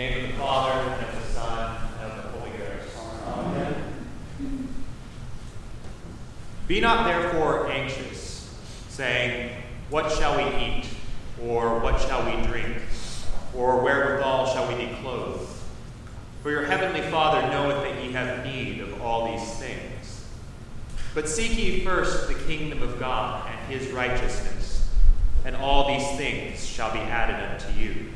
name of the Father, and of the Son, and of the Holy Ghost. Amen. Be not therefore anxious, saying, What shall we eat? Or what shall we drink? Or wherewithal shall we be clothed? For your heavenly Father knoweth that ye have need of all these things. But seek ye first the kingdom of God and his righteousness, and all these things shall be added unto you.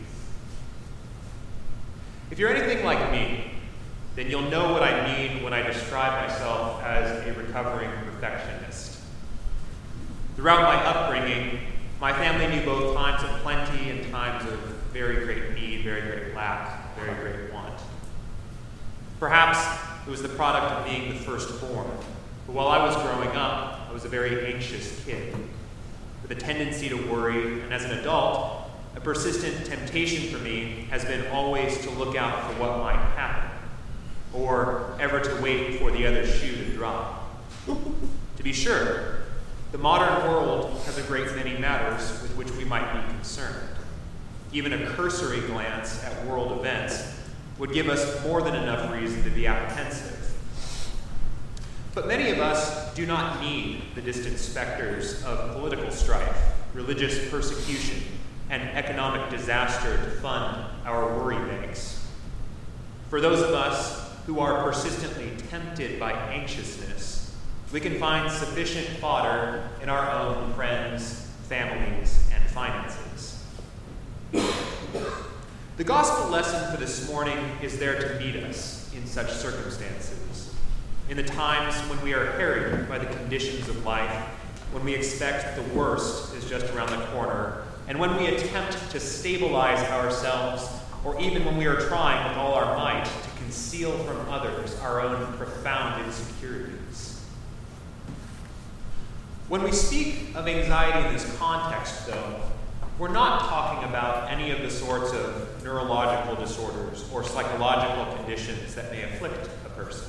If you're anything like me, then you'll know what I mean when I describe myself as a recovering perfectionist. Throughout my upbringing, my family knew both times of plenty and times of very great need, very great lack, very great want. Perhaps it was the product of being the firstborn. But while I was growing up, I was a very anxious kid with a tendency to worry, and as an adult, a persistent temptation for me has been always to look out for what might happen, or ever to wait for the other shoe to drop. to be sure, the modern world has a great many matters with which we might be concerned. Even a cursory glance at world events would give us more than enough reason to be apprehensive. But many of us do not need the distant specters of political strife, religious persecution, and economic disaster to fund our worry banks. For those of us who are persistently tempted by anxiousness, we can find sufficient fodder in our own friends, families, and finances. The gospel lesson for this morning is there to meet us in such circumstances. In the times when we are harried by the conditions of life, when we expect the worst is just around the corner, and when we attempt to stabilize ourselves, or even when we are trying with all our might to conceal from others our own profound insecurities. When we speak of anxiety in this context, though, we're not talking about any of the sorts of neurological disorders or psychological conditions that may afflict a person.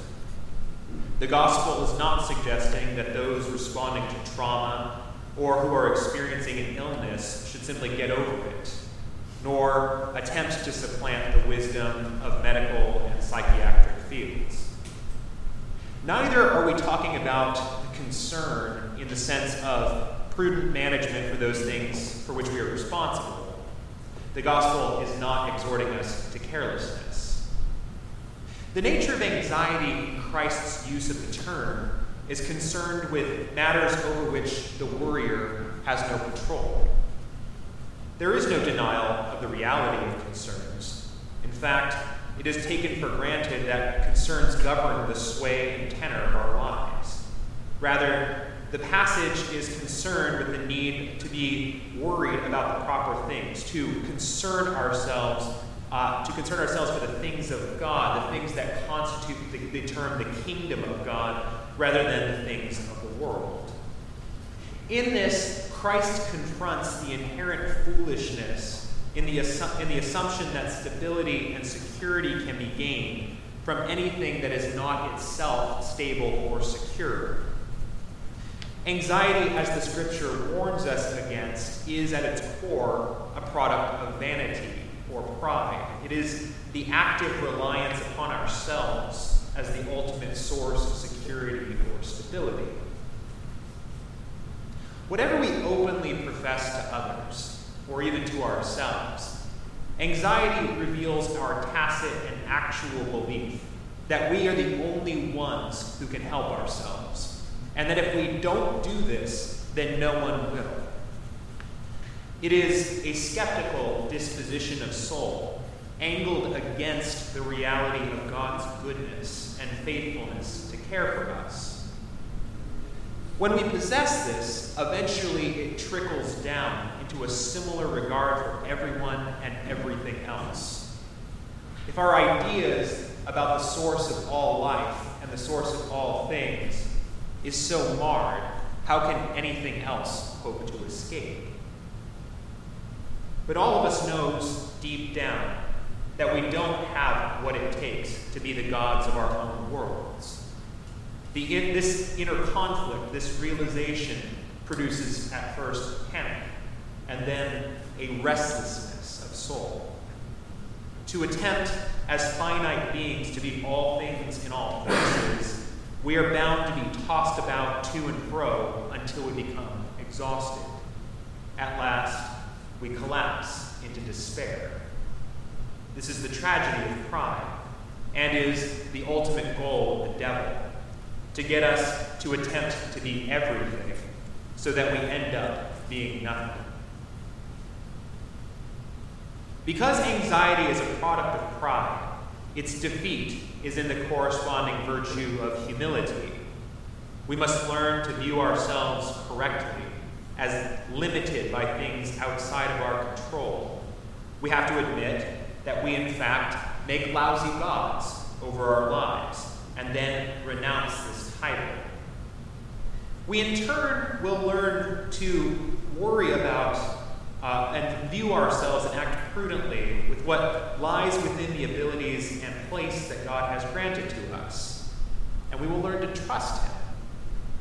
The gospel is not suggesting that those responding to trauma or who are experiencing an illness should simply get over it, nor attempt to supplant the wisdom of medical and psychiatric fields. Neither are we talking about concern in the sense of prudent management for those things for which we are responsible. The gospel is not exhorting us to carelessness. The nature of anxiety in Christ's use of the term is concerned with matters over which the worrier has no control. There is no denial of the reality of concerns. In fact, it is taken for granted that concerns govern the sway and tenor of our lives. Rather, the passage is concerned with the need to be worried about the proper things, to concern ourselves, uh, to concern ourselves for the things of God, the things that constitute the, the term the kingdom of God, rather than the things of the world. In this, Christ confronts the inherent foolishness in the, assu- in the assumption that stability and security can be gained from anything that is not itself stable or secure. Anxiety, as the scripture warns us against, is at its core a product of vanity or pride. It is the active reliance upon ourselves as the ultimate source of security or stability. Whatever we openly profess to others, or even to ourselves, anxiety reveals our tacit and actual belief that we are the only ones who can help ourselves and that if we don't do this, then no one will. It is a skeptical disposition of soul, angled against the reality of God's goodness and faithfulness to care for us. When we possess this, eventually it trickles down into a similar regard for everyone and everything else. If our ideas about the source of all life and the source of all things is so marred, how can anything else hope to escape? But all of us knows deep down that we don't have what it takes to be the gods of our own worlds. The, this inner conflict, this realization, produces at first panic and then a restlessness of soul. to attempt as finite beings to be all things in all places, we are bound to be tossed about to and fro until we become exhausted. At last, we collapse into despair. This is the tragedy of pride and is the ultimate goal of the devil to get us to attempt to be everything so that we end up being nothing. Because anxiety is a product of pride, its defeat is in the corresponding virtue of humility. We must learn to view ourselves correctly as limited by things outside of our control. We have to admit that we, in fact, make lousy gods over our lives and then renounce this title. We, in turn, will learn to worry about uh, and view ourselves and act prudently with what lies within the abilities and place that God has granted to us. And we will learn to trust Him,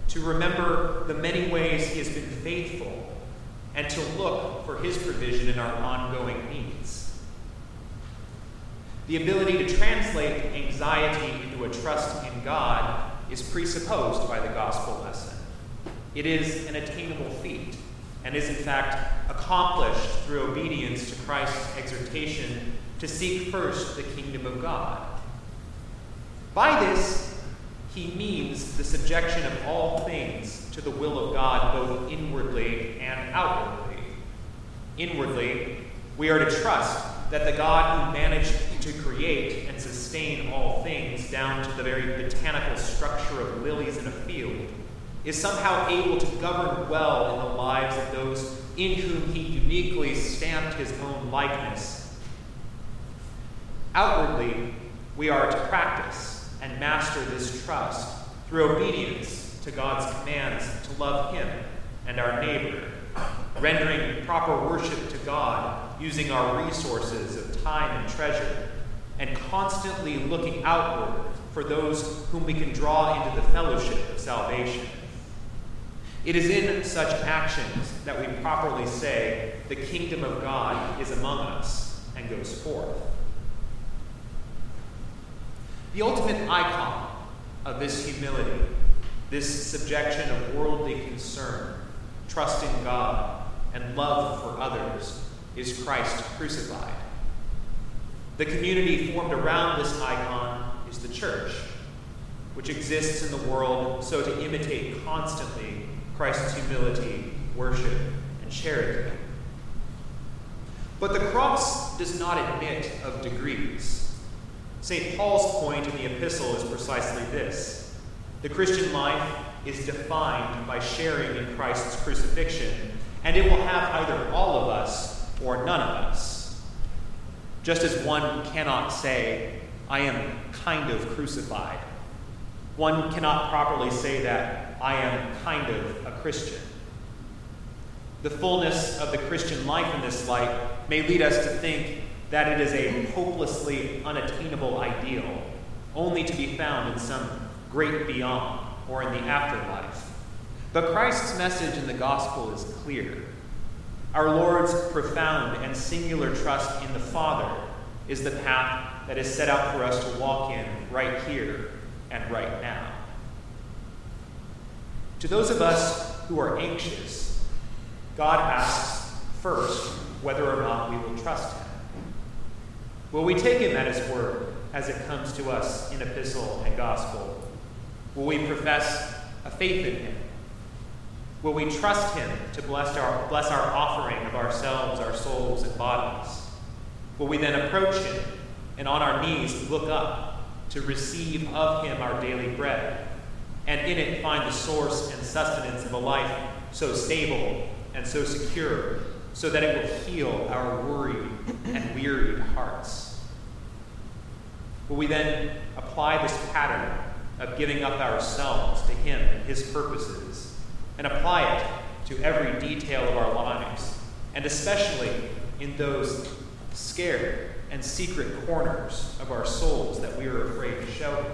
to remember the many ways He has been faithful, and to look for His provision in our ongoing needs. The ability to translate anxiety into a trust in God is presupposed by the gospel lesson. It is an attainable feat and is in fact accomplished through obedience to Christ's exhortation to seek first the kingdom of God. By this, he means the subjection of all things to the will of God, both inwardly and outwardly. Inwardly, we are to trust that the God who managed to create and sustain all things down to the very botanical structure of lilies in a field is somehow able to govern well in the lives of those in whom he uniquely stamped his own likeness. Outwardly, we are to practice and master this trust through obedience to God's commands to love him and our neighbor, rendering proper worship to God using our resources of time and treasure, and constantly looking outward for those whom we can draw into the fellowship of salvation. It is in such actions that we properly say, the kingdom of God is among us and goes forth. The ultimate icon of this humility, this subjection of worldly concern, trust in God, and love for others is Christ crucified. The community formed around this icon is the church, which exists in the world so to imitate constantly Christ's humility, worship, and charity. But the cross does not admit of degrees. St. Paul's point in the epistle is precisely this the Christian life is defined by sharing in Christ's crucifixion, and it will have either all of us or none of us. Just as one cannot say, I am kind of crucified, one cannot properly say that I am kind of a Christian. The fullness of the Christian life in this life may lead us to think that it is a hopelessly unattainable ideal, only to be found in some great beyond or in the afterlife. But Christ's message in the gospel is clear. Our Lord's profound and singular trust in the Father is the path that is set out for us to walk in right here and right now. To those of us who are anxious, God asks first whether or not we will trust Him. Will we take Him at His word as it comes to us in epistle and gospel? Will we profess a faith in Him? Will we trust Him to bless our, bless our offering of ourselves, our souls, and bodies? Will we then approach Him and on our knees look up to receive of him our daily bread, and in it find the source and sustenance of a life so stable and so secure, so that it will heal our worried and wearied hearts. Will we then apply this pattern of giving up ourselves to Him and His purposes, and apply it to every detail of our lives, and especially in those scared and secret corners of our souls that we are afraid to show.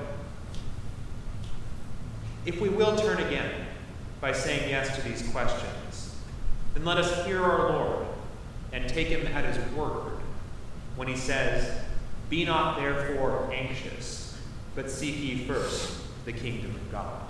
If we will turn again by saying yes to these questions, then let us hear our Lord and take Him at His word when He says, Be not therefore anxious, but seek ye first the kingdom of God.